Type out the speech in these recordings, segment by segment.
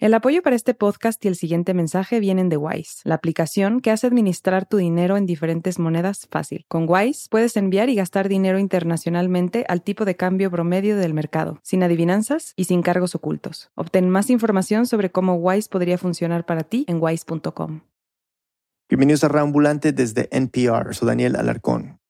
El apoyo para este podcast y el siguiente mensaje vienen de Wise, la aplicación que hace administrar tu dinero en diferentes monedas fácil. Con Wise puedes enviar y gastar dinero internacionalmente al tipo de cambio promedio del mercado, sin adivinanzas y sin cargos ocultos. Obtén más información sobre cómo Wise podría funcionar para ti en wise.com. Bienvenidos a Rambulante desde NPR. Soy Daniel Alarcón.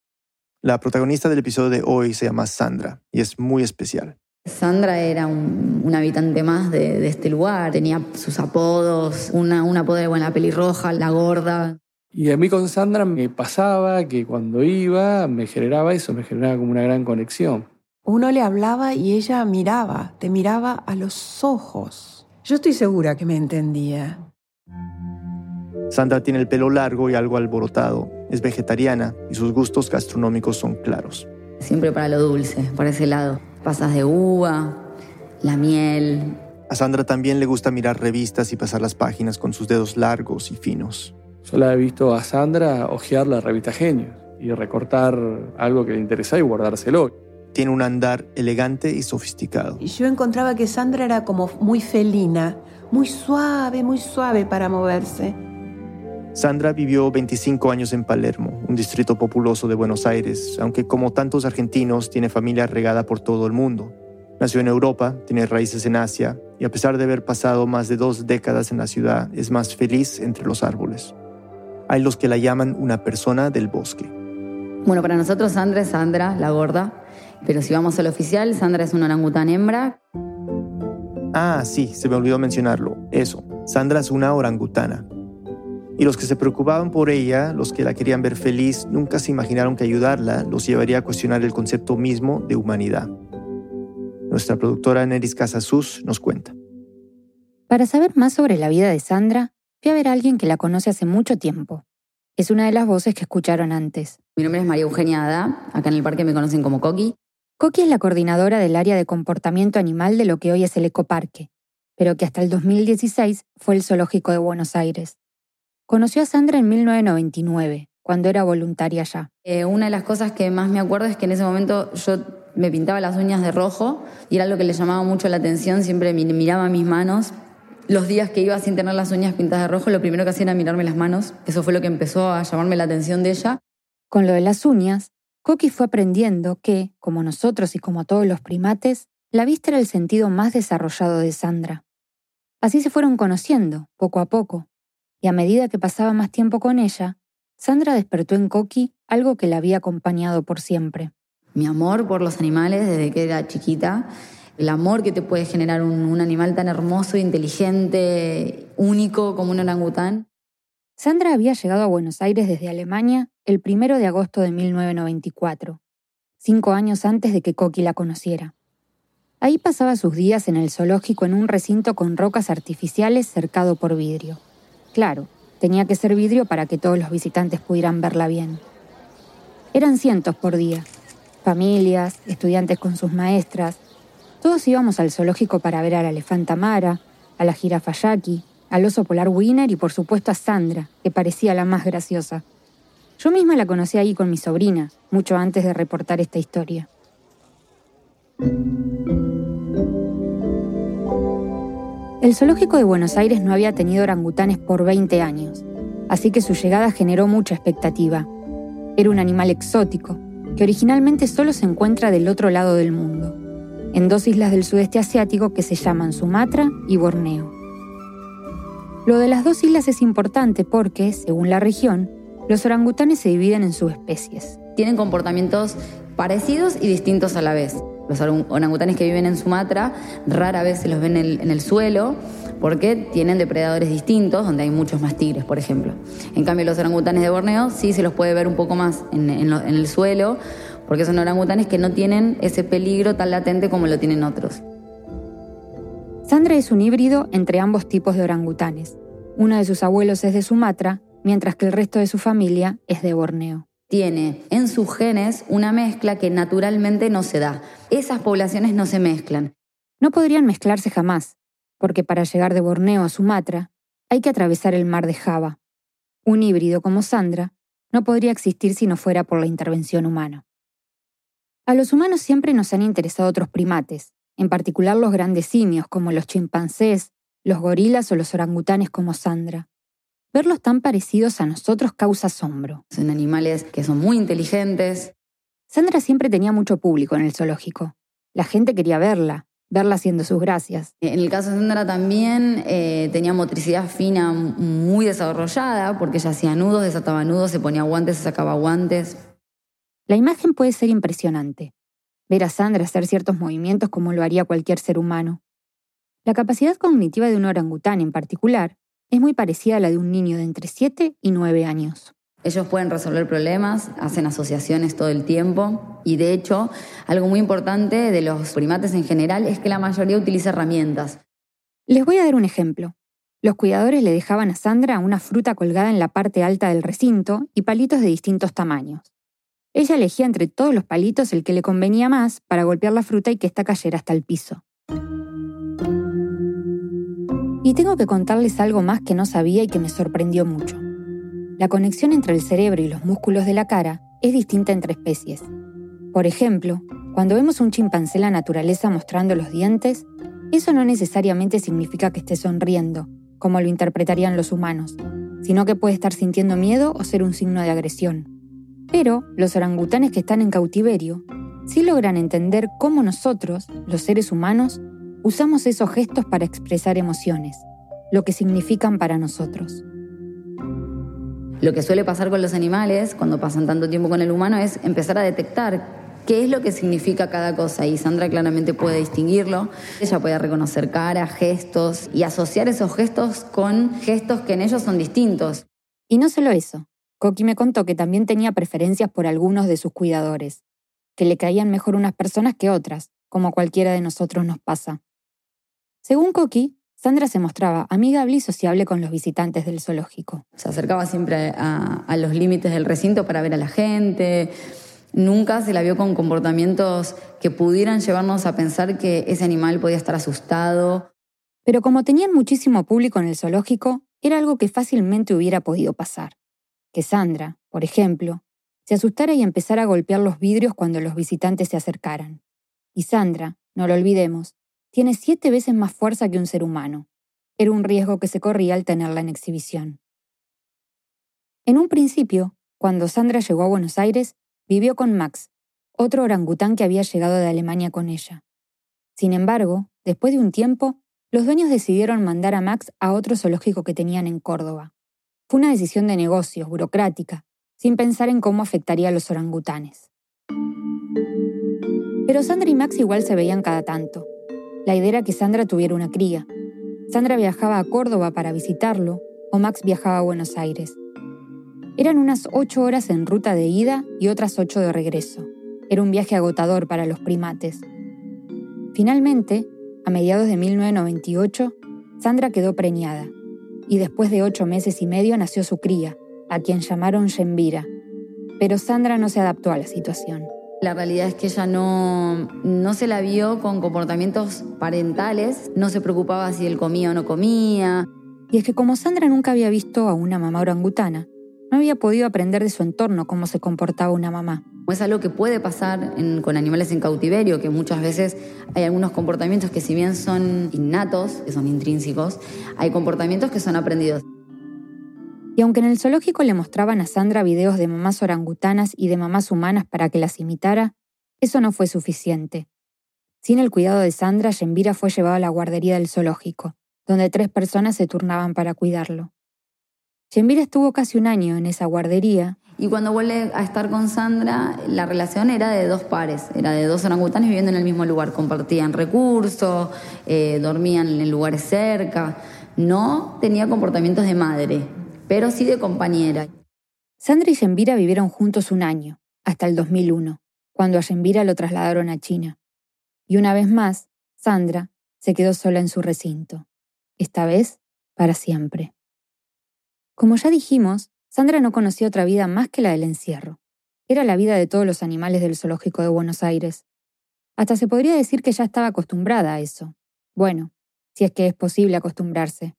La protagonista del episodio de hoy se llama Sandra y es muy especial. Sandra era un, habitante más de, este lugar, tenía sus apodos, una, un apodo de la pelirroja, la gorda. Y a mí con Sandra me pasaba que cuando iba me generaba eso, me generaba como una gran conexión. Uno le hablaba y ella miraba, te miraba a los ojos. Yo estoy segura que me entendía. Sandra tiene el pelo largo y algo alborotado, es vegetariana y sus gustos gastronómicos son claros. Siempre para lo dulce, por ese lado pasas de uva, la miel. A Sandra también le gusta mirar revistas y pasar las páginas con sus dedos largos y finos. Solo he visto a Sandra hojear la revista Genios y recortar algo que le interesaba y guardárselo. Tiene un andar elegante y sofisticado. Y yo encontraba que Sandra era como muy felina, muy suave, muy suave para moverse. Sandra vivió 25 años en Palermo, un distrito populoso de Buenos Aires, aunque como tantos argentinos tiene familia regada por todo el mundo. Nació en Europa, tiene raíces en Asia y a pesar de haber pasado más de dos décadas en la ciudad, es más feliz entre los árboles. Hay los que la llaman una persona del bosque. Bueno, para nosotros Sandra es Sandra, la gorda, pero si vamos al oficial, Sandra es una orangután hembra. Ah, sí, se me olvidó mencionarlo. Eso, Sandra es una orangutana. Y los que se preocupaban por ella, los que la querían ver feliz, nunca se imaginaron que ayudarla los llevaría a cuestionar el concepto mismo de humanidad. Nuestra productora Neris Casasus nos cuenta. Para saber más sobre la vida de Sandra, fui a ver a alguien que la conoce hace mucho tiempo. Es una de las voces que escucharon antes. Mi nombre es María Eugenia Ada, acá en el parque me conocen como Coqui. Coqui es la coordinadora del área de comportamiento animal de lo que hoy es el ecoparque, pero que hasta el 2016 fue el zoológico de Buenos Aires. Conoció a Sandra en 1999, cuando era voluntaria ya. Eh, una de las cosas que más me acuerdo es que en ese momento yo me pintaba las uñas de rojo y era lo que le llamaba mucho la atención, siempre miraba mis manos. Los días que iba sin tener las uñas pintadas de rojo, lo primero que hacía era mirarme las manos. Eso fue lo que empezó a llamarme la atención de ella. Con lo de las uñas, Coqui fue aprendiendo que, como nosotros y como todos los primates, la vista era el sentido más desarrollado de Sandra. Así se fueron conociendo, poco a poco, y a medida que pasaba más tiempo con ella, Sandra despertó en Coqui algo que la había acompañado por siempre. Mi amor por los animales desde que era chiquita, el amor que te puede generar un, animal tan hermoso, inteligente, único como un orangután. Sandra había llegado a Buenos Aires desde Alemania el primero de agosto de 1994, cinco años antes de que Coqui la conociera. Ahí pasaba sus días en el zoológico en un recinto con rocas artificiales cercado por vidrio. Claro, tenía que ser vidrio para que todos los visitantes pudieran verla bien. Eran cientos por día. Familias, estudiantes con sus maestras. Todos íbamos al zoológico para ver a la elefanta Mara, a la jirafa Jackie, al oso polar Winner y por supuesto a Sandra, que parecía la más graciosa. Yo misma la conocí ahí con mi sobrina, mucho antes de reportar esta historia. El zoológico de Buenos Aires no había tenido orangutanes por 20 años, así que su llegada generó mucha expectativa. Era un animal exótico, que originalmente solo se encuentra del otro lado del mundo, en dos islas del sudeste asiático que se llaman Sumatra y Borneo. Lo de las dos islas es importante porque, según la región, los orangutanes se dividen en subespecies. Tienen comportamientos parecidos y distintos a la vez. Los orangutanes que viven en Sumatra rara vez se los ven en el, suelo porque tienen depredadores distintos, donde hay muchos más tigres, por ejemplo. En cambio, los orangutanes de Borneo sí se los puede ver un poco más en, en el suelo, porque son orangutanes que no tienen ese peligro tan latente como lo tienen otros. Sandra es un híbrido entre ambos tipos de orangutanes. Uno de sus abuelos es de Sumatra, mientras que el resto de su familia es de Borneo tiene en sus genes una mezcla que naturalmente no se da. Esas poblaciones no se mezclan. No podrían mezclarse jamás, porque para llegar de Borneo a Sumatra hay que atravesar el mar de Java. Un híbrido como Sandra no podría existir si no fuera por la intervención humana. A los humanos siempre nos han interesado otros primates, en particular los grandes simios como los chimpancés, los gorilas o los orangutanes como Sandra. Verlos tan parecidos a nosotros causa asombro. Son animales que son muy inteligentes. Sandra siempre tenía mucho público en el zoológico. La gente quería verla, verla haciendo sus gracias. En el caso de Sandra también eh, tenía motricidad fina muy desarrollada porque ella hacía nudos, desataba nudos, se ponía guantes, se sacaba guantes. La imagen puede ser impresionante. Ver a Sandra hacer ciertos movimientos como lo haría cualquier ser humano. La capacidad cognitiva de un orangután en particular es muy parecida a la de un niño de entre 7 y 9 años. Ellos pueden resolver problemas, hacen asociaciones todo el tiempo y de hecho algo muy importante de los primates en general es que la mayoría utiliza herramientas. Les voy a dar un ejemplo. Los cuidadores le dejaban a Sandra una fruta colgada en la parte alta del recinto y palitos de distintos tamaños. Ella elegía entre todos los palitos el que le convenía más para golpear la fruta y que ésta cayera hasta el piso. Y tengo que contarles algo más que no sabía y que me sorprendió mucho. La conexión entre el cerebro y los músculos de la cara es distinta entre especies. Por ejemplo, cuando vemos un chimpancé en la naturaleza mostrando los dientes, eso no necesariamente significa que esté sonriendo, como lo interpretarían los humanos, sino que puede estar sintiendo miedo o ser un signo de agresión. Pero los orangutanes que están en cautiverio sí logran entender cómo nosotros, los seres humanos, usamos esos gestos para expresar emociones, lo que significan para nosotros. Lo que suele pasar con los animales cuando pasan tanto tiempo con el humano es empezar a detectar qué es lo que significa cada cosa y Sandra claramente puede distinguirlo. Ella puede reconocer cara, gestos y asociar esos gestos con gestos que en ellos son distintos. Y no solo eso, Coqui me contó que también tenía preferencias por algunos de sus cuidadores, que le caían mejor unas personas que otras, como cualquiera de nosotros nos pasa. Según Coqui, Sandra se mostraba amigable y sociable con los visitantes del zoológico. Se acercaba siempre a, los límites del recinto para ver a la gente. Nunca se la vio con comportamientos que pudieran llevarnos a pensar que ese animal podía estar asustado. Pero como tenían muchísimo público en el zoológico, era algo que fácilmente hubiera podido pasar. Que Sandra, por ejemplo, se asustara y empezara a golpear los vidrios cuando los visitantes se acercaran. Y Sandra, no lo olvidemos, tiene siete veces más fuerza que un ser humano. Era un riesgo que se corría al tenerla en exhibición. En un principio, cuando Sandra llegó a Buenos Aires, vivió con Max, otro orangután que había llegado de Alemania con ella. Sin embargo, después de un tiempo, los dueños decidieron mandar a Max a otro zoológico que tenían en Córdoba. Fue una decisión de negocios, burocrática, sin pensar en cómo afectaría a los orangutanes. Pero Sandra y Max igual se veían cada tanto, la idea era que Sandra tuviera una cría. Sandra viajaba a Córdoba para visitarlo o Max viajaba a Buenos Aires. Eran unas ocho horas en ruta de ida y otras ocho de regreso. Era un viaje agotador para los primates. Finalmente, a mediados de 1998, Sandra quedó preñada y después de ocho meses y medio nació su cría, a quien llamaron Shembira. Pero Sandra no se adaptó a la situación. La realidad es que ella no, no se la vio con comportamientos parentales, no se preocupaba si él comía o no comía. Y es que como Sandra nunca había visto a una mamá orangutana, no había podido aprender de su entorno cómo se comportaba una mamá. Es algo que puede pasar con animales en cautiverio, que muchas veces hay algunos comportamientos que si bien son innatos, que son intrínsecos, hay comportamientos que son aprendidos. Y aunque en el zoológico le mostraban a Sandra videos de mamás orangutanas y de mamás humanas para que las imitara, eso no fue suficiente. Sin el cuidado de Sandra, Yembira fue llevado a la guardería del zoológico, donde tres personas se turnaban para cuidarlo. Yembira estuvo casi un año en esa guardería. Y cuando vuelve a estar con Sandra, la relación era de dos pares, era de dos orangutanes viviendo en el mismo lugar. Compartían recursos, eh, dormían en lugares cerca. No tenía comportamientos de madre, pero sí de compañera. Sandra y Yenvira vivieron juntos un año, hasta el 2001, cuando a Yenvira lo trasladaron a China. Y una vez más, Sandra se quedó sola en su recinto, esta vez para siempre. Como ya dijimos, Sandra no conocía otra vida más que la del encierro. Era la vida de todos los animales del zoológico de Buenos Aires. Hasta se podría decir que ya estaba acostumbrada a eso. Bueno, si es que es posible acostumbrarse.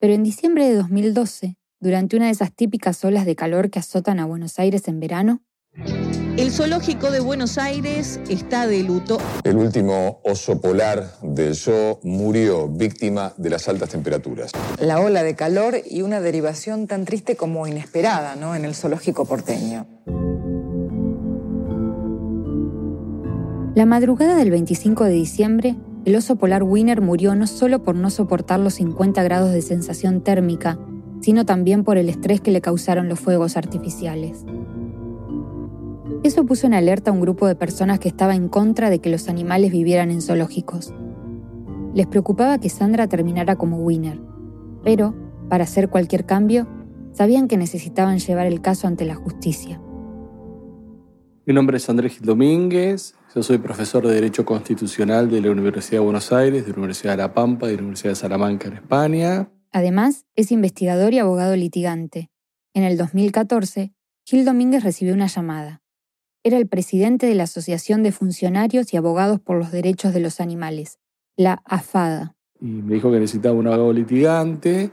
Pero en diciembre de 2012, durante una de esas típicas olas de calor que azotan a Buenos Aires en verano, El zoológico de Buenos Aires está de luto. El último oso polar del zoo murió víctima de las altas temperaturas. La ola de calor y una derivación tan triste como inesperada ¿no? en el zoológico porteño. La madrugada del 25 de diciembre, el oso polar Winner murió no solo por no soportar los 50 grados de sensación térmica, sino también por el estrés que le causaron los fuegos artificiales. Eso puso en alerta a un grupo de personas que estaba en contra de que los animales vivieran en zoológicos. Les preocupaba que Sandra terminara como winner, pero, para hacer cualquier cambio, sabían que necesitaban llevar el caso ante la justicia. Mi nombre es Andrés Domínguez, yo soy profesor de Derecho Constitucional de la Universidad de Buenos Aires, de la Universidad de La Pampa y de la Universidad de Salamanca en España. Además, es investigador y abogado litigante. En el 2014, Gil Domínguez recibió una llamada. Era el presidente de la Asociación de Funcionarios y Abogados por los Derechos de los Animales, la AFADA. Y me dijo que necesitaba un abogado litigante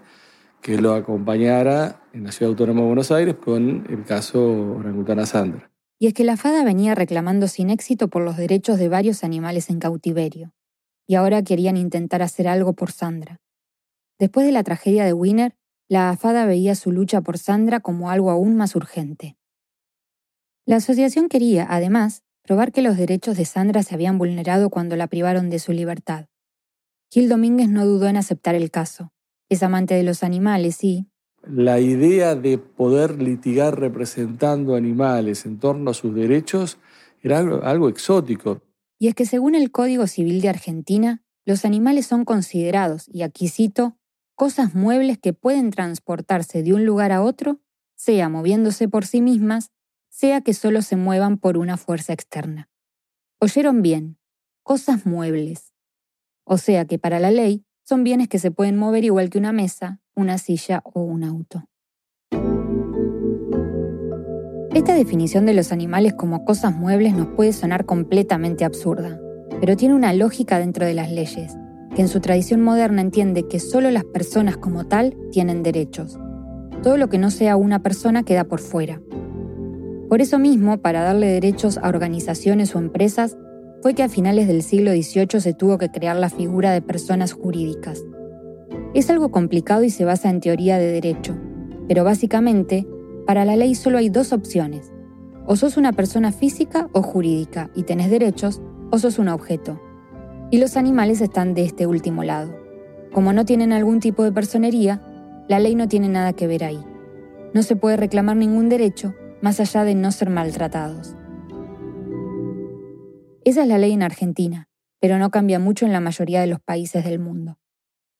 que lo acompañara en la Ciudad Autónoma de Buenos Aires con el caso Orangutana Sandra. Y es que la AFADA venía reclamando sin éxito por los derechos de varios animales en cautiverio, y ahora querían intentar hacer algo por Sandra. Después de la tragedia de Winner, la AFADA veía su lucha por Sandra como algo aún más urgente. La asociación quería, además, probar que los derechos de Sandra se habían vulnerado cuando la privaron de su libertad. Gil Domínguez no dudó en aceptar el caso. Es amante de los animales y... La idea de poder litigar representando animales en torno a sus derechos era algo, exótico. Y es que según el Código Civil de Argentina, los animales son considerados, y aquí cito, cosas muebles que pueden transportarse de un lugar a otro, sea moviéndose por sí mismas, sea que solo se muevan por una fuerza externa. Oyeron bien, cosas muebles. O sea que para la ley son bienes que se pueden mover igual que una mesa, una silla o un auto. Esta definición de los animales como cosas muebles nos puede sonar completamente absurda, pero tiene una lógica dentro de las leyes, que en su tradición moderna entiende que solo las personas como tal tienen derechos. Todo lo que no sea una persona queda por fuera. Por eso mismo, para darle derechos a organizaciones o empresas, fue que a finales del siglo XVIII se tuvo que crear la figura de personas jurídicas. Es algo complicado y se basa en teoría de derecho, pero básicamente, para la ley solo hay dos opciones. O sos una persona física o jurídica y tenés derechos, o sos un objeto. Y los animales están de este último lado. Como no tienen algún tipo de personería, la ley no tiene nada que ver ahí. No se puede reclamar ningún derecho más allá de no ser maltratados. Esa es la ley en Argentina, pero no cambia mucho en la mayoría de los países del mundo.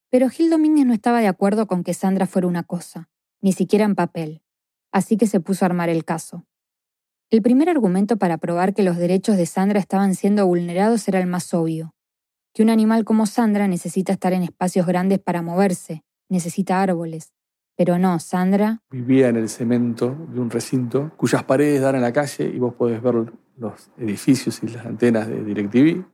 Pero Gil Domínguez no estaba de acuerdo con que Sandra fuera una cosa, ni siquiera en papel, así que se puso a armar el caso. El primer argumento para probar que los derechos de Sandra estaban siendo vulnerados era el más obvio, que un animal como Sandra necesita estar en espacios grandes para moverse, necesita árboles, pero no, Sandra... Vivía en el cemento de un recinto cuyas paredes dan a la calle y vos podés ver los edificios y las antenas de DirecTV.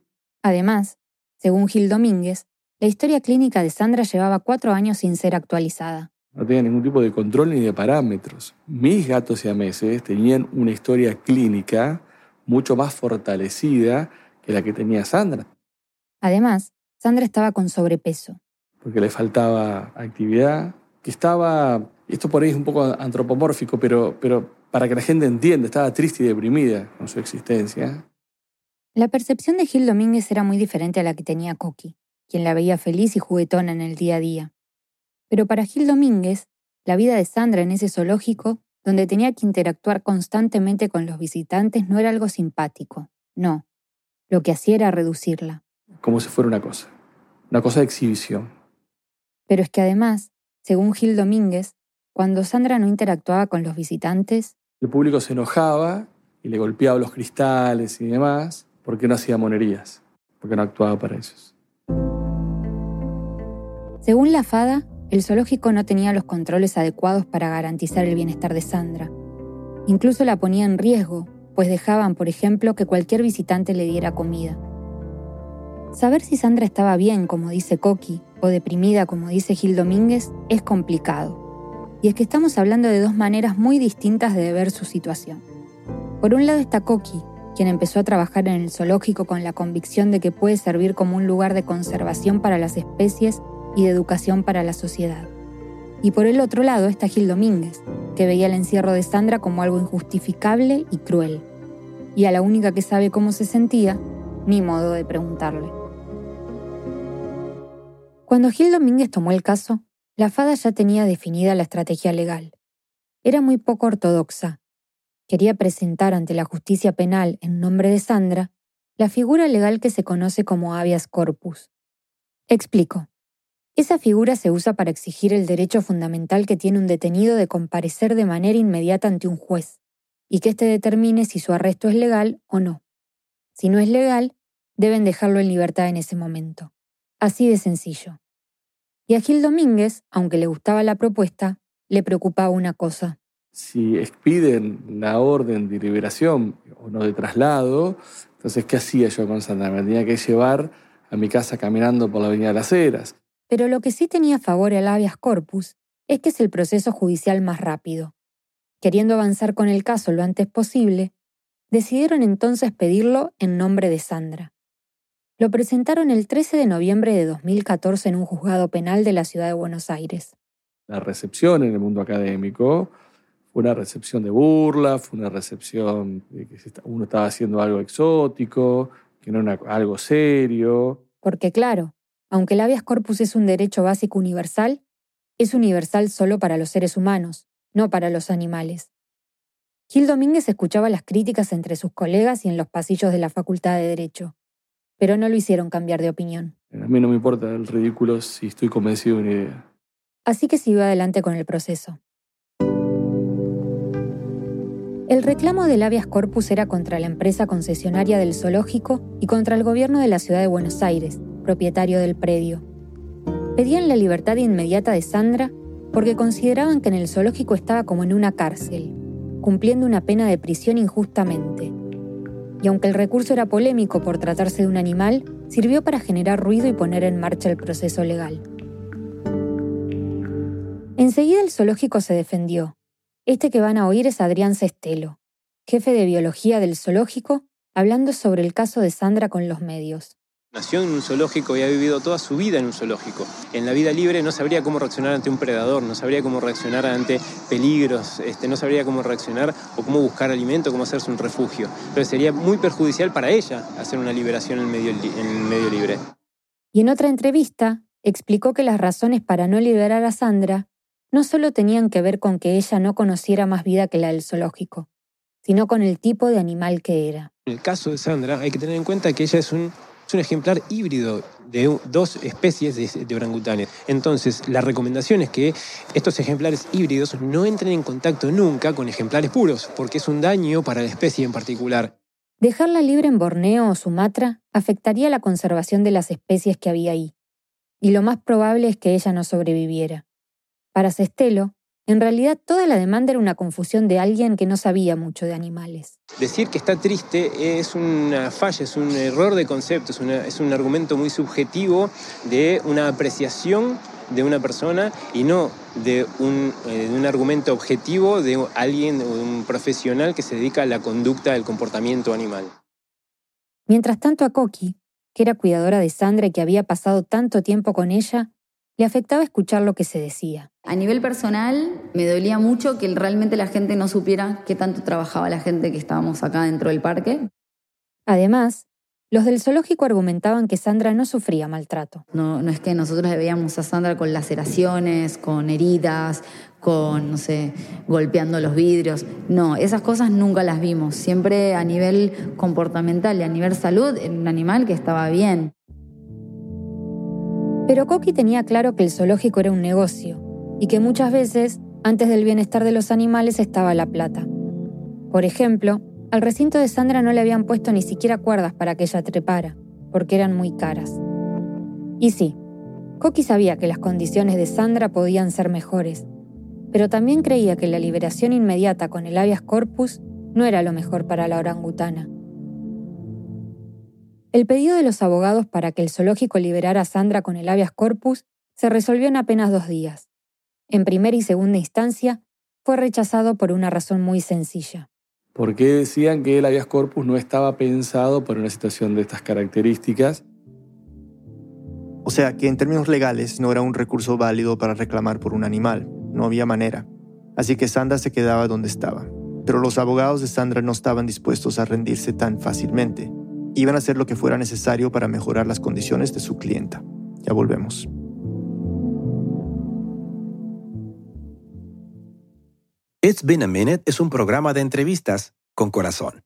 Además, según Gil Domínguez, la historia clínica de Sandra llevaba cuatro años sin ser actualizada. No tenía ningún tipo de control ni de parámetros. Mis gatos siameses tenían una historia clínica mucho más fortalecida que la que tenía Sandra. Además, Sandra estaba con sobrepeso. Porque le faltaba actividad, que estaba, esto por ahí es un poco antropomórfico, pero, pero para que la gente entienda, estaba triste y deprimida con su existencia. La percepción de Gil Domínguez era muy diferente a la que tenía Coqui, quien la veía feliz y juguetona en el día a día. Pero para Gil Domínguez, la vida de Sandra en ese zoológico, donde tenía que interactuar constantemente con los visitantes, no era algo simpático. No. Lo que hacía era reducirla. Como si fuera una cosa. Una cosa de exhibición. Pero es que además, según Gil Domínguez, cuando Sandra no interactuaba con los visitantes, el público se enojaba y le golpeaba los cristales y demás porque no hacía monerías, porque no actuaba para ellos. Según la FADA, el zoológico no tenía los controles adecuados para garantizar el bienestar de Sandra. Incluso la ponía en riesgo, pues dejaban, por ejemplo, que cualquier visitante le diera comida. Saber si Sandra estaba bien, como dice Coqui, o deprimida, como dice Gil Domínguez, es complicado. Y es que estamos hablando de dos maneras muy distintas de ver su situación. Por un lado está Coqui, quien empezó a trabajar en el zoológico con la convicción de que puede servir como un lugar de conservación para las especies y de educación para la sociedad. Y por el otro lado está Gil Domínguez, que veía el encierro de Sandra como algo injustificable y cruel. Y a la única que sabe cómo se sentía, ni modo de preguntarle. Cuando Gil Domínguez tomó el caso, la FADA ya tenía definida la estrategia legal. Era muy poco ortodoxa. Quería presentar ante la justicia penal en nombre de Sandra la figura legal que se conoce como habeas corpus. Explico. Esa figura se usa para exigir el derecho fundamental que tiene un detenido de comparecer de manera inmediata ante un juez, y que éste determine si su arresto es legal o no. Si no es legal, deben dejarlo en libertad en ese momento. Así de sencillo. Y a Gil Domínguez, aunque le gustaba la propuesta, le preocupaba una cosa. Si expiden la orden de liberación o no de traslado, entonces, ¿qué hacía yo con Sandra? Me tenía que llevar a mi casa caminando por la Avenida de las Heras. Pero lo que sí tenía a favor el habeas corpus es que es el proceso judicial más rápido. Queriendo avanzar con el caso lo antes posible, decidieron entonces pedirlo en nombre de Sandra. Lo presentaron el 13 de noviembre de 2014 en un juzgado penal de la ciudad de Buenos Aires. La recepción en el mundo académico fue una recepción de burla, fue una recepción de que uno estaba haciendo algo exótico, que no era algo serio. Porque claro, aunque el habeas corpus es un derecho básico universal, es universal solo para los seres humanos, no para los animales. Gil Domínguez escuchaba las críticas entre sus colegas y en los pasillos de la Facultad de Derecho, pero no lo hicieron cambiar de opinión. A mí no me importa el ridículo si estoy convencido de una idea. Así que siguió adelante con el proceso. El reclamo del habeas corpus era contra la empresa concesionaria del zoológico y contra el gobierno de la ciudad de Buenos Aires, propietario del predio. Pedían la libertad inmediata de Sandra porque consideraban que en el zoológico estaba como en una cárcel, cumpliendo una pena de prisión injustamente. Y aunque el recurso era polémico por tratarse de un animal, sirvió para generar ruido y poner en marcha el proceso legal. Enseguida el zoológico se defendió. Este que van a oír es Adrián Cestelo, jefe de biología del zoológico, hablando sobre el caso de Sandra con los medios. Nació en un zoológico y ha vivido toda su vida en un zoológico. En la vida libre no sabría cómo reaccionar ante un predador, no sabría cómo reaccionar ante peligros, este, no sabría cómo reaccionar o cómo buscar alimento, cómo hacerse un refugio. Pero sería muy perjudicial para ella hacer una liberación en medio, en el medio libre. Y en otra entrevista explicó que las razones para no liberar a Sandra no solo tenían que ver con que ella no conociera más vida que la del zoológico, sino con el tipo de animal que era. En el caso de Sandra hay que tener en cuenta que ella es un es un ejemplar híbrido de dos especies de, orangutanes. Entonces, la recomendación es que estos ejemplares híbridos no entren en contacto nunca con ejemplares puros, porque es un daño para la especie en particular. Dejarla libre en Borneo o Sumatra afectaría la conservación de las especies que había ahí, y lo más probable es que ella no sobreviviera. Para Cestelo, en realidad toda la demanda era una confusión de alguien que no sabía mucho de animales. Decir que está triste es una falla, es un error de concepto, es, un argumento muy subjetivo de una apreciación de una persona y no de un, eh, de un, argumento objetivo de alguien, de un profesional que se dedica a la conducta del comportamiento animal. Mientras tanto a Coqui, que era cuidadora de Sandra y que había pasado tanto tiempo con ella, le afectaba escuchar lo que se decía. A nivel personal, me dolía mucho que realmente la gente no supiera qué tanto trabajaba la gente que estábamos acá dentro del parque. Además, los del zoológico argumentaban que Sandra no sufría maltrato. No, no es que nosotros veíamos a Sandra con laceraciones, con heridas, con, no sé, golpeando los vidrios. No, esas cosas nunca las vimos. Siempre a nivel comportamental y a nivel salud, era un animal que estaba bien. Pero Coqui tenía claro que el zoológico era un negocio y que muchas veces, antes del bienestar de los animales, estaba la plata. Por ejemplo, al recinto de Sandra no le habían puesto ni siquiera cuerdas para que ella trepara, porque eran muy caras. Y sí, Coqui sabía que las condiciones de Sandra podían ser mejores, pero también creía que la liberación inmediata con el habeas corpus no era lo mejor para la orangutana. El pedido de los abogados para que el zoológico liberara a Sandra con el habeas corpus se resolvió en apenas dos días. En primera y segunda instancia, fue rechazado por una razón muy sencilla. ¿Por qué decían que el habeas corpus no estaba pensado para una situación de estas características? O sea que en términos legales no era un recurso válido para reclamar por un animal, no había manera. Así que Sandra se quedaba donde estaba. Pero los abogados de Sandra no estaban dispuestos a rendirse tan fácilmente. Iban a hacer lo que fuera necesario para mejorar las condiciones de su clienta. Ya volvemos. It's Been a Minute es un programa de entrevistas con corazón.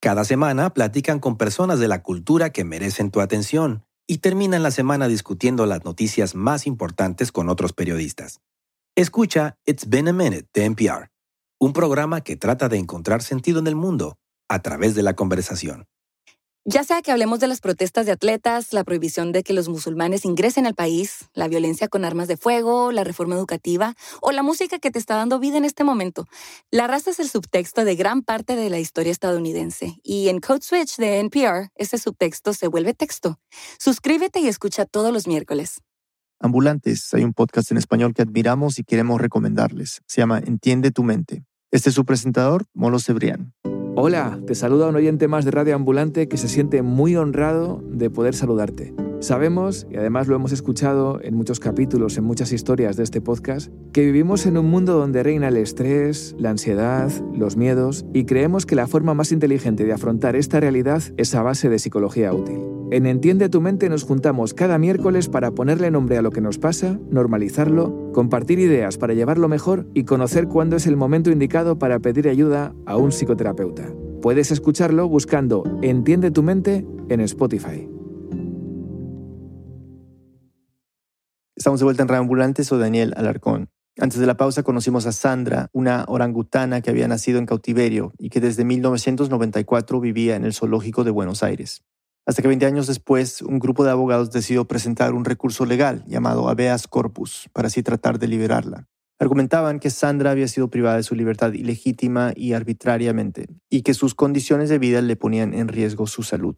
Cada semana platican con personas de la cultura que merecen tu atención y terminan la semana discutiendo las noticias más importantes con otros periodistas. Escucha It's Been a Minute de NPR, un programa que trata de encontrar sentido en el mundo a través de la conversación. Ya sea que hablemos de las protestas de atletas, la prohibición de que los musulmanes ingresen al país, la violencia con armas de fuego, la reforma educativa o la música que te está dando vida en este momento, la raza es el subtexto de gran parte de la historia estadounidense y en Code Switch de NPR ese subtexto se vuelve texto. Suscríbete y escucha todos los miércoles. Ambulantes, hay un podcast en español que admiramos y queremos recomendarles. Se llama Entiende tu mente. Este es su presentador, Molo Cebrián. Hola, te saluda un oyente más de Radio Ambulante que se siente muy honrado de poder saludarte. Sabemos, y además lo hemos escuchado en muchos capítulos, en muchas historias de este podcast, que vivimos en un mundo donde reina el estrés, la ansiedad, los miedos, y creemos que la forma más inteligente de afrontar esta realidad es a base de psicología útil. En Entiende tu mente nos juntamos cada miércoles para ponerle nombre a lo que nos pasa, normalizarlo, compartir ideas para llevarlo mejor y conocer cuándo es el momento indicado para pedir ayuda a un psicoterapeuta. Puedes escucharlo buscando Entiende tu mente en Spotify. Estamos de vuelta en Reambulantes o Daniel Alarcón. Antes de la pausa conocimos a Sandra, una orangutana que había nacido en cautiverio y que desde 1994 vivía en el zoológico de Buenos Aires. Hasta que 20 años después, un grupo de abogados decidió presentar un recurso legal llamado habeas corpus para así tratar de liberarla. Argumentaban que Sandra había sido privada de su libertad ilegítima y arbitrariamente, y que sus condiciones de vida le ponían en riesgo su salud.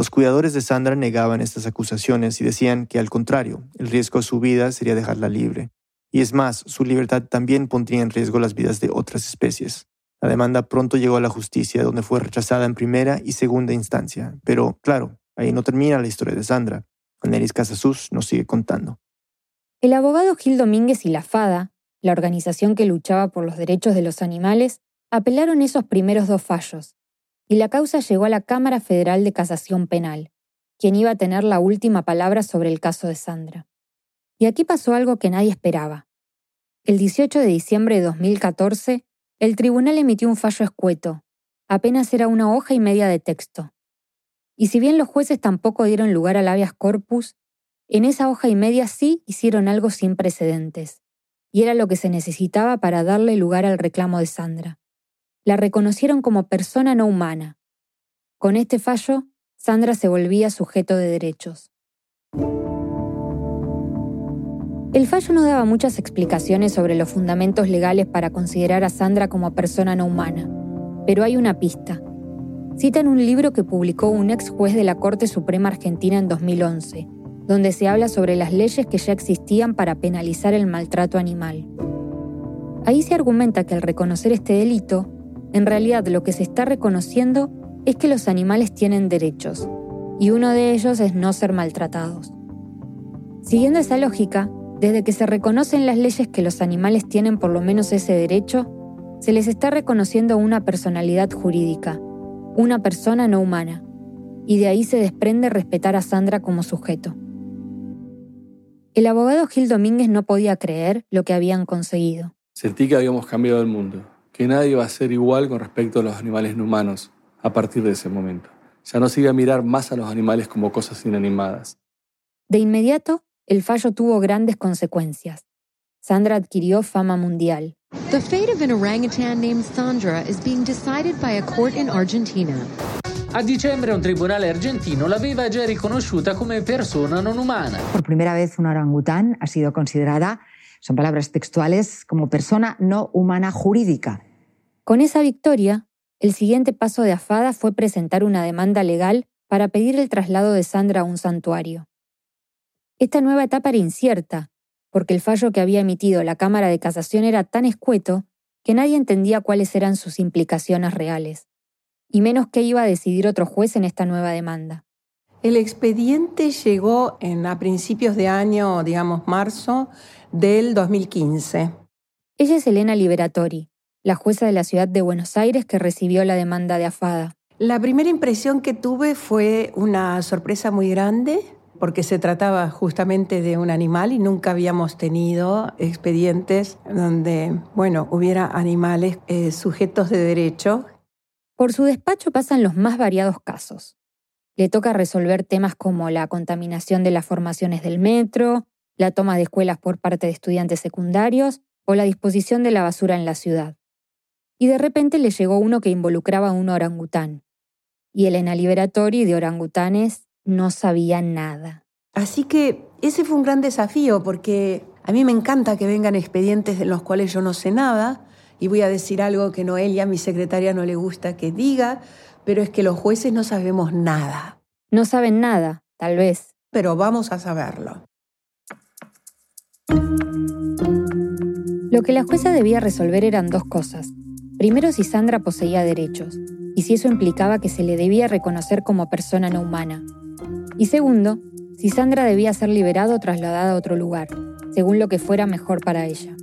Los cuidadores de Sandra negaban estas acusaciones y decían que al contrario, el riesgo de su vida sería dejarla libre. Y es más, su libertad también pondría en riesgo las vidas de otras especies. La demanda pronto llegó a la justicia, donde fue rechazada en primera y segunda instancia. Pero, claro, ahí no termina la historia de Sandra. Anelis Casasus nos sigue contando. El abogado Gil Domínguez y la FADA, la organización que luchaba por los derechos de los animales, apelaron esos primeros dos fallos, y la causa llegó a la Cámara Federal de Casación Penal, quien iba a tener la última palabra sobre el caso de Sandra. Y aquí pasó algo que nadie esperaba. El 18 de diciembre de 2014, el tribunal emitió un fallo escueto. Apenas era una hoja y media de texto. Y si bien los jueces tampoco dieron lugar al habeas corpus, en esa hoja y media sí hicieron algo sin precedentes. Y era lo que se necesitaba para darle lugar al reclamo de Sandra. La reconocieron como persona no humana. Con este fallo, Sandra se volvía sujeto de derechos. El fallo no daba muchas explicaciones sobre los fundamentos legales para considerar a Sandra como persona no humana, pero hay una pista. Citan un libro que publicó un ex juez de la Corte Suprema Argentina en 2011, donde se habla sobre las leyes que ya existían para penalizar el maltrato animal. Ahí se argumenta que al reconocer este delito, en realidad lo que se está reconociendo es que los animales tienen derechos, y uno de ellos es no ser maltratados. Siguiendo esa lógica, desde que se reconocen las leyes que los animales tienen por lo menos ese derecho, se les está reconociendo una personalidad jurídica, una persona no humana, y de ahí se desprende respetar a Sandra como sujeto. El abogado Gil Domínguez no podía creer lo que habían conseguido. Sentí que habíamos cambiado el mundo, que nadie iba a ser igual con respecto a los animales no humanos a partir de ese momento. Ya no se iba a mirar más a los animales como cosas inanimadas. De inmediato, el fallo tuvo grandes consecuencias. Sandra adquirió fama mundial. The fate of an orangutan named Sandra is being decided by a court in Argentina. A dicembre un tribunale argentino l'aveva già riconosciuta come persona non umana. Por primera vez una orangután ha sido considerada, son palabras textuales, como persona no humana jurídica. Con esa victoria, el siguiente paso de Afada fue presentar una demanda legal para pedir el traslado de Sandra a un santuario. Esta nueva etapa era incierta, porque el fallo que había emitido la Cámara de Casación era tan escueto que nadie entendía cuáles eran sus implicaciones reales, y menos qué iba a decidir otro juez en esta nueva demanda. El expediente llegó en, a principios de año, digamos marzo, del 2015. Ella es Elena Liberatori, la jueza de la ciudad de Buenos Aires que recibió la demanda de AFADA. La primera impresión que tuve fue una sorpresa muy grande, porque se trataba justamente de un animal y nunca habíamos tenido expedientes donde, bueno, hubiera animales eh, sujetos de derecho. Por su despacho pasan los más variados casos. Le toca resolver temas como la contaminación de las formaciones del metro, la toma de escuelas por parte de estudiantes secundarios o la disposición de la basura en la ciudad. Y de repente le llegó uno que involucraba a un orangután. Y Elena Liberatori de orangutanes no sabía nada. Así que ese fue un gran desafío porque a mí me encanta que vengan expedientes de los cuales yo no sé nada y voy a decir algo que Noelia, mi secretaria, no le gusta que diga, pero es que los jueces no sabemos nada. No saben nada, tal vez. Pero vamos a saberlo. Lo que la jueza debía resolver eran dos cosas. Primero, si Sandra poseía derechos, y si eso implicaba que se le debía reconocer como persona no humana. Y segundo, si Sandra debía ser liberada o trasladada a otro lugar, según lo que fuera mejor para ella.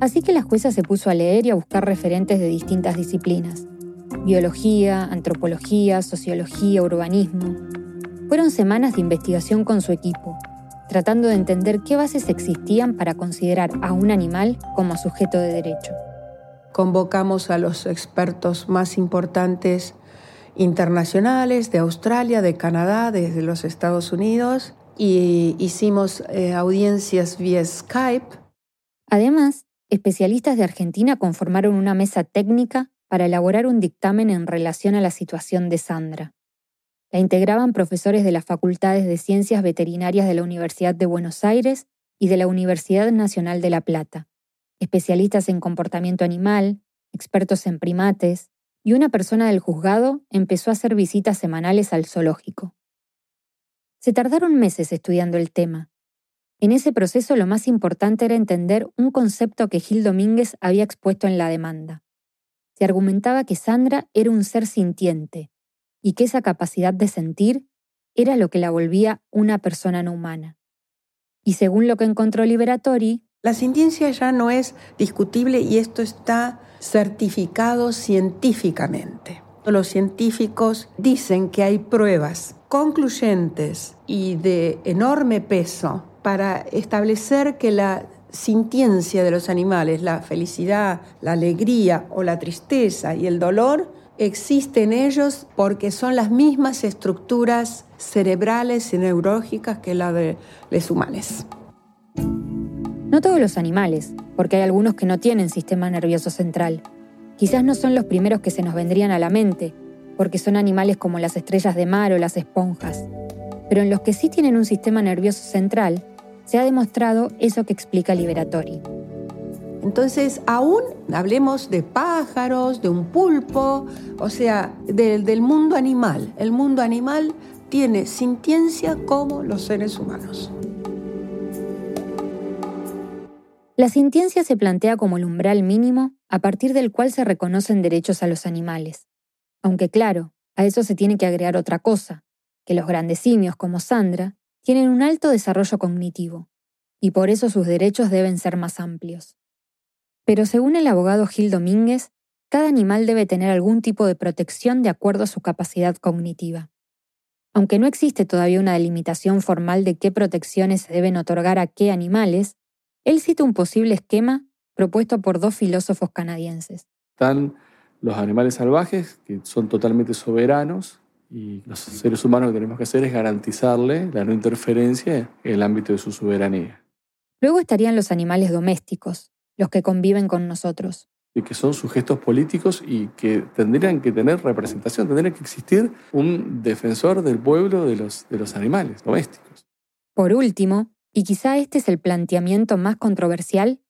Así que la jueza se puso a leer y a buscar referentes de distintas disciplinas biología, antropología, sociología, urbanismo. Fueron semanas de investigación con su equipo, tratando de entender qué bases existían para considerar a un animal como sujeto de derecho. Convocamos a los expertos más importantes internacionales de Australia, de Canadá, desde los Estados Unidos y hicimos eh, audiencias vía Skype. Además, especialistas de Argentina conformaron una mesa técnica para elaborar un dictamen en relación a la situación de Sandra. La integraban profesores de las Facultades de Ciencias Veterinarias de la Universidad de Buenos Aires y de la Universidad Nacional de La Plata, especialistas en comportamiento animal, expertos en primates, y una persona del juzgado empezó a hacer visitas semanales al zoológico. Se tardaron meses estudiando el tema. En ese proceso lo más importante era entender un concepto que Gil Domínguez había expuesto en la demanda se argumentaba que Sandra era un ser sintiente y que esa capacidad de sentir era lo que la volvía una persona no humana. Y según lo que encontró Liberatori, la sintiencia ya no es discutible y esto está certificado científicamente. Los científicos dicen que hay pruebas concluyentes y de enorme peso para establecer que la sintiencia de los animales, la felicidad, la alegría o la tristeza y el dolor, existe en ellos porque son las mismas estructuras cerebrales y neurológicas que la de los humanos. No todos los animales, porque hay algunos que no tienen sistema nervioso central. Quizás no son los primeros que se nos vendrían a la mente, porque son animales como las estrellas de mar o las esponjas. Pero en los que sí tienen un sistema nervioso central, se ha demostrado eso que explica Liberatori. Entonces, aún hablemos de pájaros, de un pulpo, o sea, del mundo animal. El mundo animal tiene sintiencia como los seres humanos. La sintiencia se plantea como el umbral mínimo a partir del cual se reconocen derechos a los animales. Aunque claro, a eso se tiene que agregar otra cosa, que los grandes simios como Sandra tienen un alto desarrollo cognitivo, y por eso sus derechos deben ser más amplios. Pero según el abogado Gil Domínguez, cada animal debe tener algún tipo de protección de acuerdo a su capacidad cognitiva. Aunque no existe todavía una delimitación formal de qué protecciones se deben otorgar a qué animales, él cita un posible esquema propuesto por dos filósofos canadienses. Están los animales salvajes, que son totalmente soberanos, y los seres humanos lo que tenemos que hacer es garantizarle la no interferencia en el ámbito de su soberanía. Luego estarían los animales domésticos, los que conviven con nosotros. Y que son sujetos políticos y que tendrían que tener representación, tendría que existir un defensor del pueblo de los, de los animales domésticos. Por último, y quizá este es el planteamiento más controversial,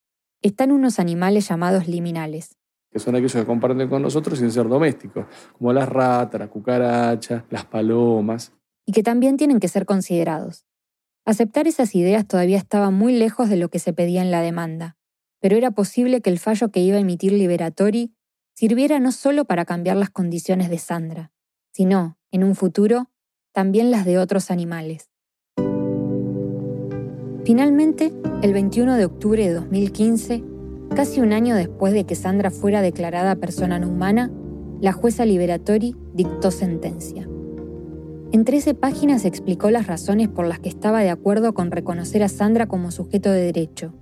están unos animales llamados liminales, que son aquellos que comparten con nosotros sin ser domésticos, como las ratas, las cucarachas, las palomas. Y que también tienen que ser considerados. Aceptar esas ideas todavía estaba muy lejos de lo que se pedía en la demanda, pero era posible que el fallo que iba a emitir Liberatori sirviera no solo para cambiar las condiciones de Sandra, sino, en un futuro, también las de otros animales. Finalmente, el 21 de octubre de 2015, casi un año después de que Sandra fuera declarada persona no humana, la jueza Liberatori dictó sentencia. En 13 páginas explicó las razones por las que estaba de acuerdo con reconocer a Sandra como sujeto de derecho,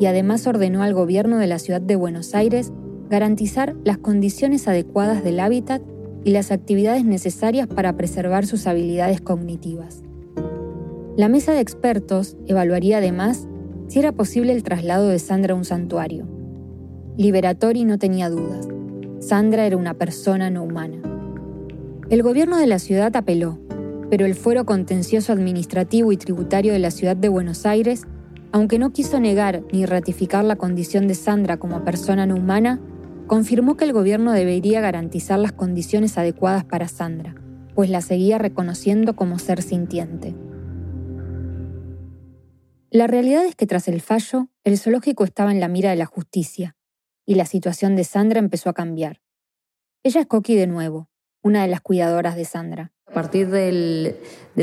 y además ordenó al gobierno de la ciudad de Buenos Aires garantizar las condiciones adecuadas del hábitat y las actividades necesarias para preservar sus habilidades cognitivas. La mesa de expertos evaluaría además si era posible el traslado de Sandra a un santuario. Liberatori no tenía dudas. Sandra era una persona no humana. El gobierno de la ciudad apeló, pero el fuero contencioso administrativo y tributario de la ciudad de Buenos Aires, aunque no quiso negar ni ratificar la condición de Sandra como persona no humana, confirmó que el gobierno debería garantizar las condiciones adecuadas para Sandra, pues la seguía reconociendo como ser sintiente. La realidad es que tras el fallo, el zoológico estaba en la mira de la justicia, y la situación de Sandra empezó a cambiar. Ella es Coqui de nuevo, una de las cuidadoras de Sandra. A partir de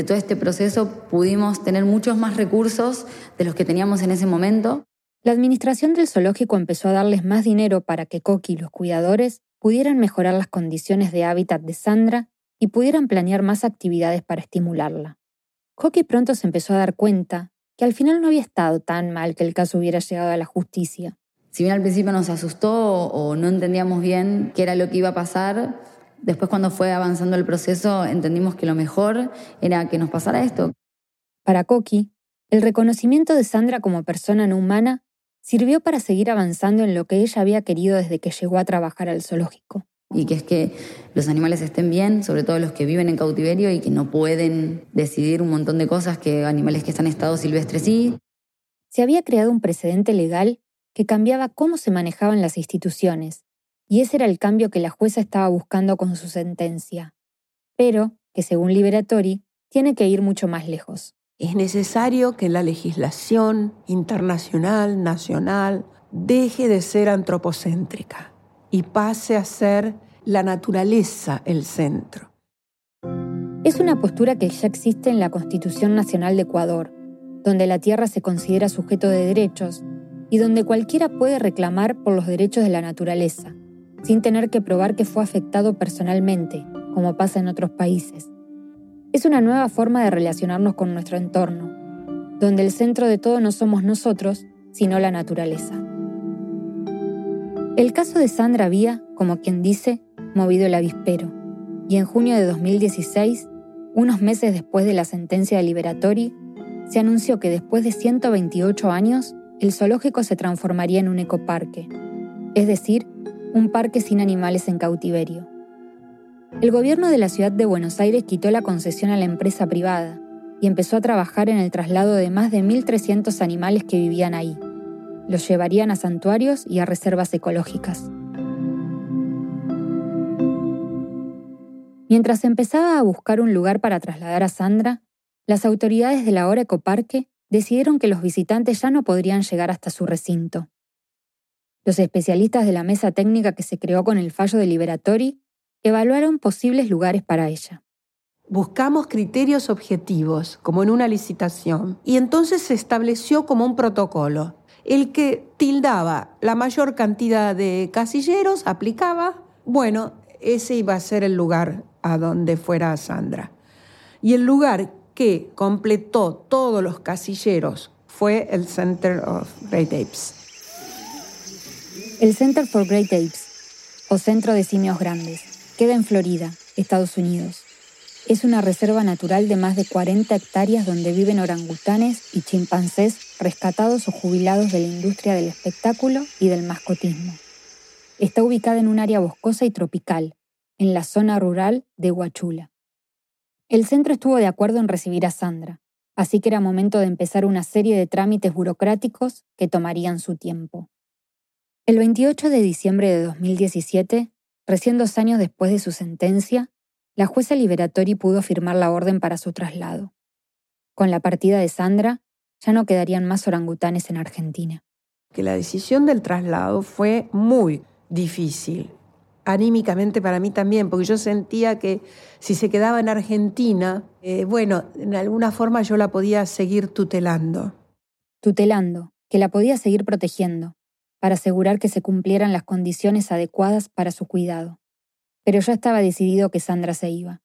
todo este proceso pudimos tener muchos más recursos de los que teníamos en ese momento. La administración del zoológico empezó a darles más dinero para que Coqui y los cuidadores pudieran mejorar las condiciones de hábitat de Sandra y pudieran planear más actividades para estimularla. Coqui pronto se empezó a dar cuenta que al final no había estado tan mal que el caso hubiera llegado a la justicia. Si bien al principio nos asustó o no entendíamos bien qué era lo que iba a pasar, después cuando fue avanzando el proceso entendimos que lo mejor era que nos pasara esto. Para Coqui, el reconocimiento de Sandra como persona no humana sirvió para seguir avanzando en lo que ella había querido desde que llegó a trabajar al zoológico y que es que los animales estén bien, sobre todo los que viven en cautiverio y que no pueden decidir un montón de cosas que animales que están en estado silvestre sí. Se había creado un precedente legal que cambiaba cómo se manejaban las instituciones, y ese era el cambio que la jueza estaba buscando con su sentencia, pero que según Liberatori tiene que ir mucho más lejos. Es necesario que la legislación internacional, nacional, deje de ser antropocéntrica y pase a ser la naturaleza el centro. Es una postura que ya existe en la Constitución Nacional de Ecuador, donde la tierra se considera sujeto de derechos y donde cualquiera puede reclamar por los derechos de la naturaleza, sin tener que probar que fue afectado personalmente, como pasa en otros países. Es una nueva forma de relacionarnos con nuestro entorno, donde el centro de todo no somos nosotros, sino la naturaleza. El caso de Sandra había, como quien dice, movido el avispero, y en junio de 2016, unos meses después de la sentencia de se anunció que después de 128 años, el zoológico se transformaría en un ecoparque, es decir, un parque sin animales en cautiverio. El gobierno de la ciudad de Buenos Aires quitó la concesión a la empresa privada y empezó a trabajar en el traslado de más de 1.300 animales que vivían ahí los llevarían a santuarios y a reservas ecológicas. Mientras empezaba a buscar un lugar para trasladar a Sandra, las autoridades de la ahora ecoparque decidieron que los visitantes ya no podrían llegar hasta su recinto. Los especialistas de la mesa técnica que se creó con el fallo de Liberatori evaluaron posibles lugares para ella. Buscamos criterios objetivos, como en una licitación, y entonces se estableció como un protocolo el que tildaba la mayor cantidad de casilleros, aplicaba, bueno, ese iba a ser el lugar a donde fuera Sandra. Y el lugar que completó todos los casilleros fue el Center of Great Apes. El Center for Great Apes, o Centro de Simios Grandes, queda en Florida, Estados Unidos. Es una reserva natural de más de 40 hectáreas donde viven orangutanes y chimpancés rescatados o jubilados de la industria del espectáculo y del mascotismo. Está ubicada en un área boscosa y tropical, en la zona rural de Huachula. El centro estuvo de acuerdo en recibir a Sandra, así que era momento de empezar una serie de trámites burocráticos que tomarían su tiempo. El 28 de diciembre de 2017, recién dos años después de su sentencia, la jueza Liberatori pudo firmar la orden para su traslado. Con la partida de Sandra, ya no quedarían más orangutanes en Argentina. Que la decisión del traslado fue muy difícil, anímicamente para mí también, porque yo sentía que si se quedaba en Argentina, eh, bueno, en alguna forma yo la podía seguir tutelando. Tutelando, que la podía seguir protegiendo, para asegurar que se cumplieran las condiciones adecuadas para su cuidado. Pero ya estaba decidido que Sandra se iba.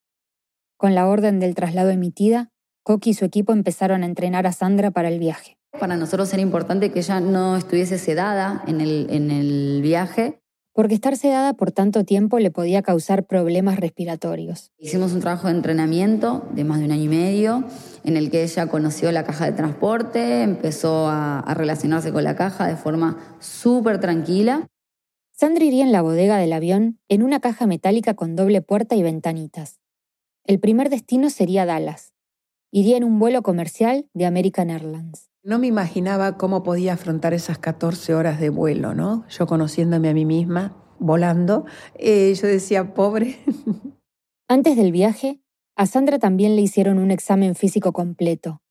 Con la orden del traslado emitida, Coqui y su equipo empezaron a entrenar a Sandra para el viaje. Para nosotros era importante que ella no estuviese sedada en el, en el viaje. Porque estar sedada por tanto tiempo le podía causar problemas respiratorios. Hicimos un trabajo de entrenamiento de más de un año y medio, en el que ella conoció la caja de transporte, empezó a, a relacionarse con la caja de forma súper tranquila. Sandra iría en la bodega del avión en una caja metálica con doble puerta y ventanitas. El primer destino sería Dallas. Iría en un vuelo comercial de American Airlines. No me imaginaba cómo podía afrontar esas 14 horas de vuelo, ¿no? Yo conociéndome a mí misma, volando, eh, yo decía, pobre. Antes del viaje, a Sandra también le hicieron un examen físico completo.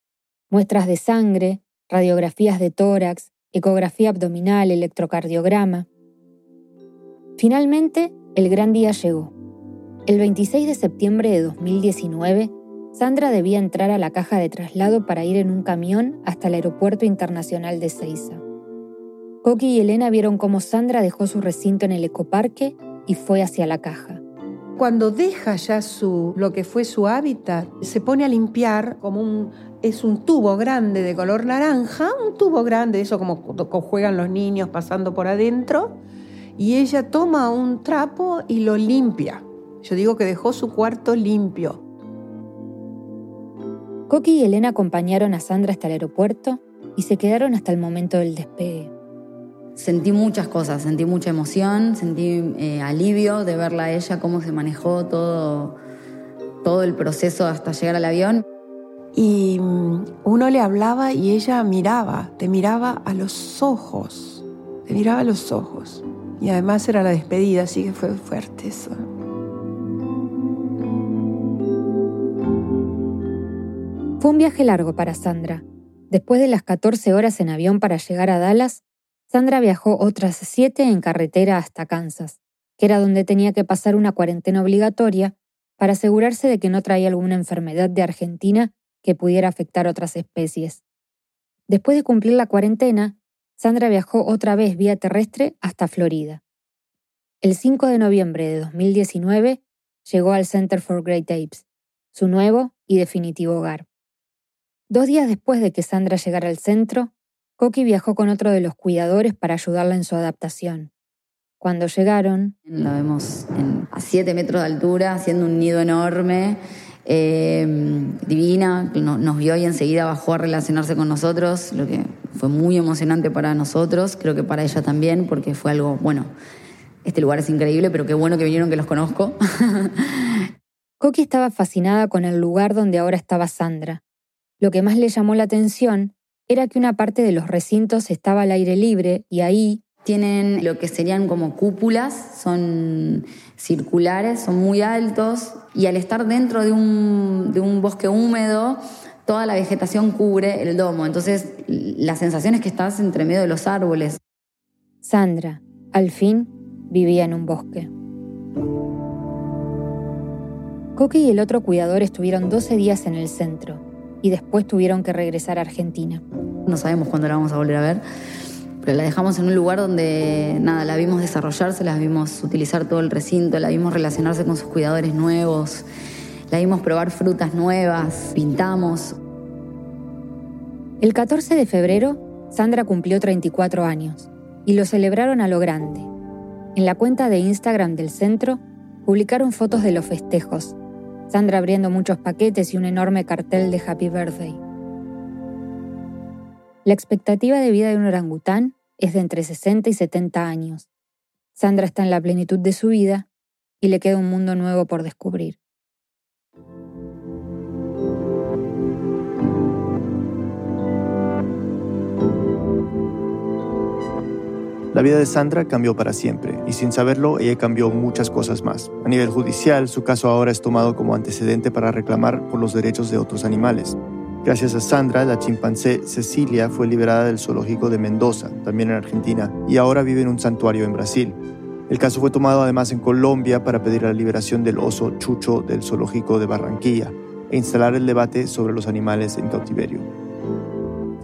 Muestras de sangre, radiografías de tórax, ecografía abdominal, electrocardiograma. Finalmente, el gran día llegó. El 26 de septiembre de 2019, Sandra debía entrar a la caja de traslado para ir en un camión hasta el Aeropuerto Internacional de Ceiza. Coqui y Elena vieron cómo Sandra dejó su recinto en el ecoparque y fue hacia la caja. Cuando deja ya su, lo que fue su hábitat, se pone a limpiar como un, es un tubo grande de color naranja, un tubo grande, eso como juegan los niños pasando por adentro, y ella toma un trapo y lo limpia. Yo digo que dejó su cuarto limpio. Coqui y Elena acompañaron a Sandra hasta el aeropuerto y se quedaron hasta el momento del despegue. Sentí muchas cosas, sentí mucha emoción, sentí eh, alivio de verla a ella, cómo se manejó todo, todo el proceso hasta llegar al avión. Y mm, uno le hablaba y ella miraba, te miraba a los ojos, te miraba a los ojos. Y además era la despedida, así que fue fuerte eso. Fue un viaje largo para Sandra. Después de las 14 horas en avión para llegar a Dallas, Sandra viajó otras 7 en carretera hasta Kansas, que era donde tenía que pasar una cuarentena obligatoria para asegurarse de que no traía alguna enfermedad de Argentina que pudiera afectar otras especies. Después de cumplir la cuarentena, Sandra viajó otra vez vía terrestre hasta Florida. El 5 de noviembre de 2019 llegó al Center for Great Apes, su nuevo y definitivo hogar. Dos días después de que Sandra llegara al centro, Coqui viajó con otro de los cuidadores para ayudarla en su adaptación. Cuando llegaron... La vemos a 7 metros de altura, haciendo un nido enorme, eh, divina, nos vio y enseguida bajó a relacionarse con nosotros, lo que fue muy emocionante para nosotros, creo que para ella también, porque fue algo, bueno, este lugar es increíble, pero qué bueno que vinieron que los conozco. Coqui estaba fascinada con el lugar donde ahora estaba Sandra lo que más le llamó la atención era que una parte de los recintos estaba al aire libre y ahí... Tienen lo que serían como cúpulas, son circulares, son muy altos y al estar dentro de un, de un bosque húmedo, toda la vegetación cubre el domo. Entonces la sensación es que estás entre medio de los árboles. Sandra, al fin, vivía en un bosque. Coque y el otro cuidador estuvieron 12 días en el centro y después tuvieron que regresar a Argentina. No sabemos cuándo la vamos a volver a ver, pero la dejamos en un lugar donde, nada, la vimos desarrollarse, la vimos utilizar todo el recinto, la vimos relacionarse con sus cuidadores nuevos, la vimos probar frutas nuevas, pintamos. El 14 de febrero, Sandra cumplió 34 años y lo celebraron a lo grande. En la cuenta de Instagram del centro publicaron fotos de los festejos, Sandra abriendo muchos paquetes y un enorme cartel de Happy Birthday. La expectativa de vida de un orangután es de entre 60 y 70 años. Sandra está en la plenitud de su vida y le queda un mundo nuevo por descubrir. La vida de Sandra cambió para siempre y sin saberlo ella cambió muchas cosas más. A nivel judicial, su caso ahora es tomado como antecedente para reclamar por los derechos de otros animales. Gracias a Sandra, la chimpancé Cecilia fue liberada del zoológico de Mendoza, también en Argentina, y ahora vive en un santuario en Brasil. El caso fue tomado además en Colombia para pedir la liberación del oso Chucho del zoológico de Barranquilla e instalar el debate sobre los animales en cautiverio.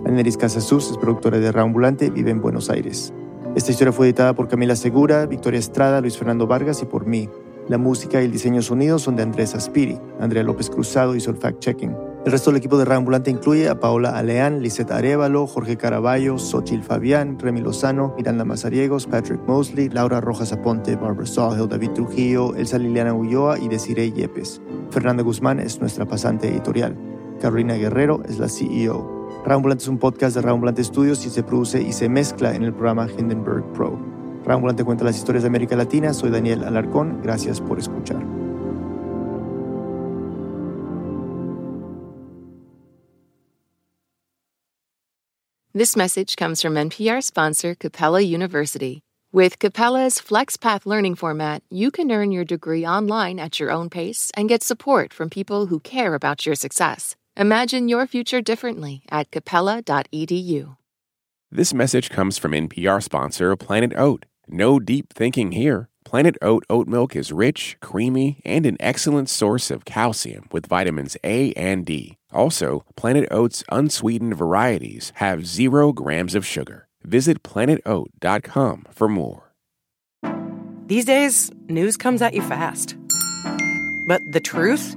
Aneris Casasus es productora de Reambulante, vive en Buenos Aires. Esta historia fue editada por Camila Segura, Victoria Estrada, Luis Fernando Vargas y por mí. La música y el diseño sonido son de Andrés Aspiri. Andrea López Cruzado hizo el fact-checking. El resto del equipo de Reambulante incluye a Paola Aleán, Lisette Arevalo, Jorge Caraballo, Xochil Fabián, Remy Lozano, Miranda Mazariegos, Patrick Mosley, Laura Rojas Aponte, Barbara Sawhill, David Trujillo, Elsa Liliana Ulloa y Desiree Yepes. Fernanda Guzmán es nuestra pasante editorial. Carolina Guerrero es la CEO. Reambulante es un podcast de Reambulante Studios y se produce y se mezcla en el programa Hindenburg Pro. Reambulante cuenta las historias de América Latina. Soy Daniel Alarcón. Gracias por escuchar. This message comes from NPR sponsor Capella University. With Capella's FlexPath learning format, you can earn your degree online at your own pace and get support from people who care about your success. Imagine your future differently at capella.edu. This message comes from NPR sponsor Planet Oat. No deep thinking here. Planet Oat oat milk is rich, creamy, and an excellent source of calcium with vitamins A and D. Also, Planet Oat's unsweetened varieties have zero grams of sugar. Visit planetoat.com for more. These days, news comes at you fast. But the truth?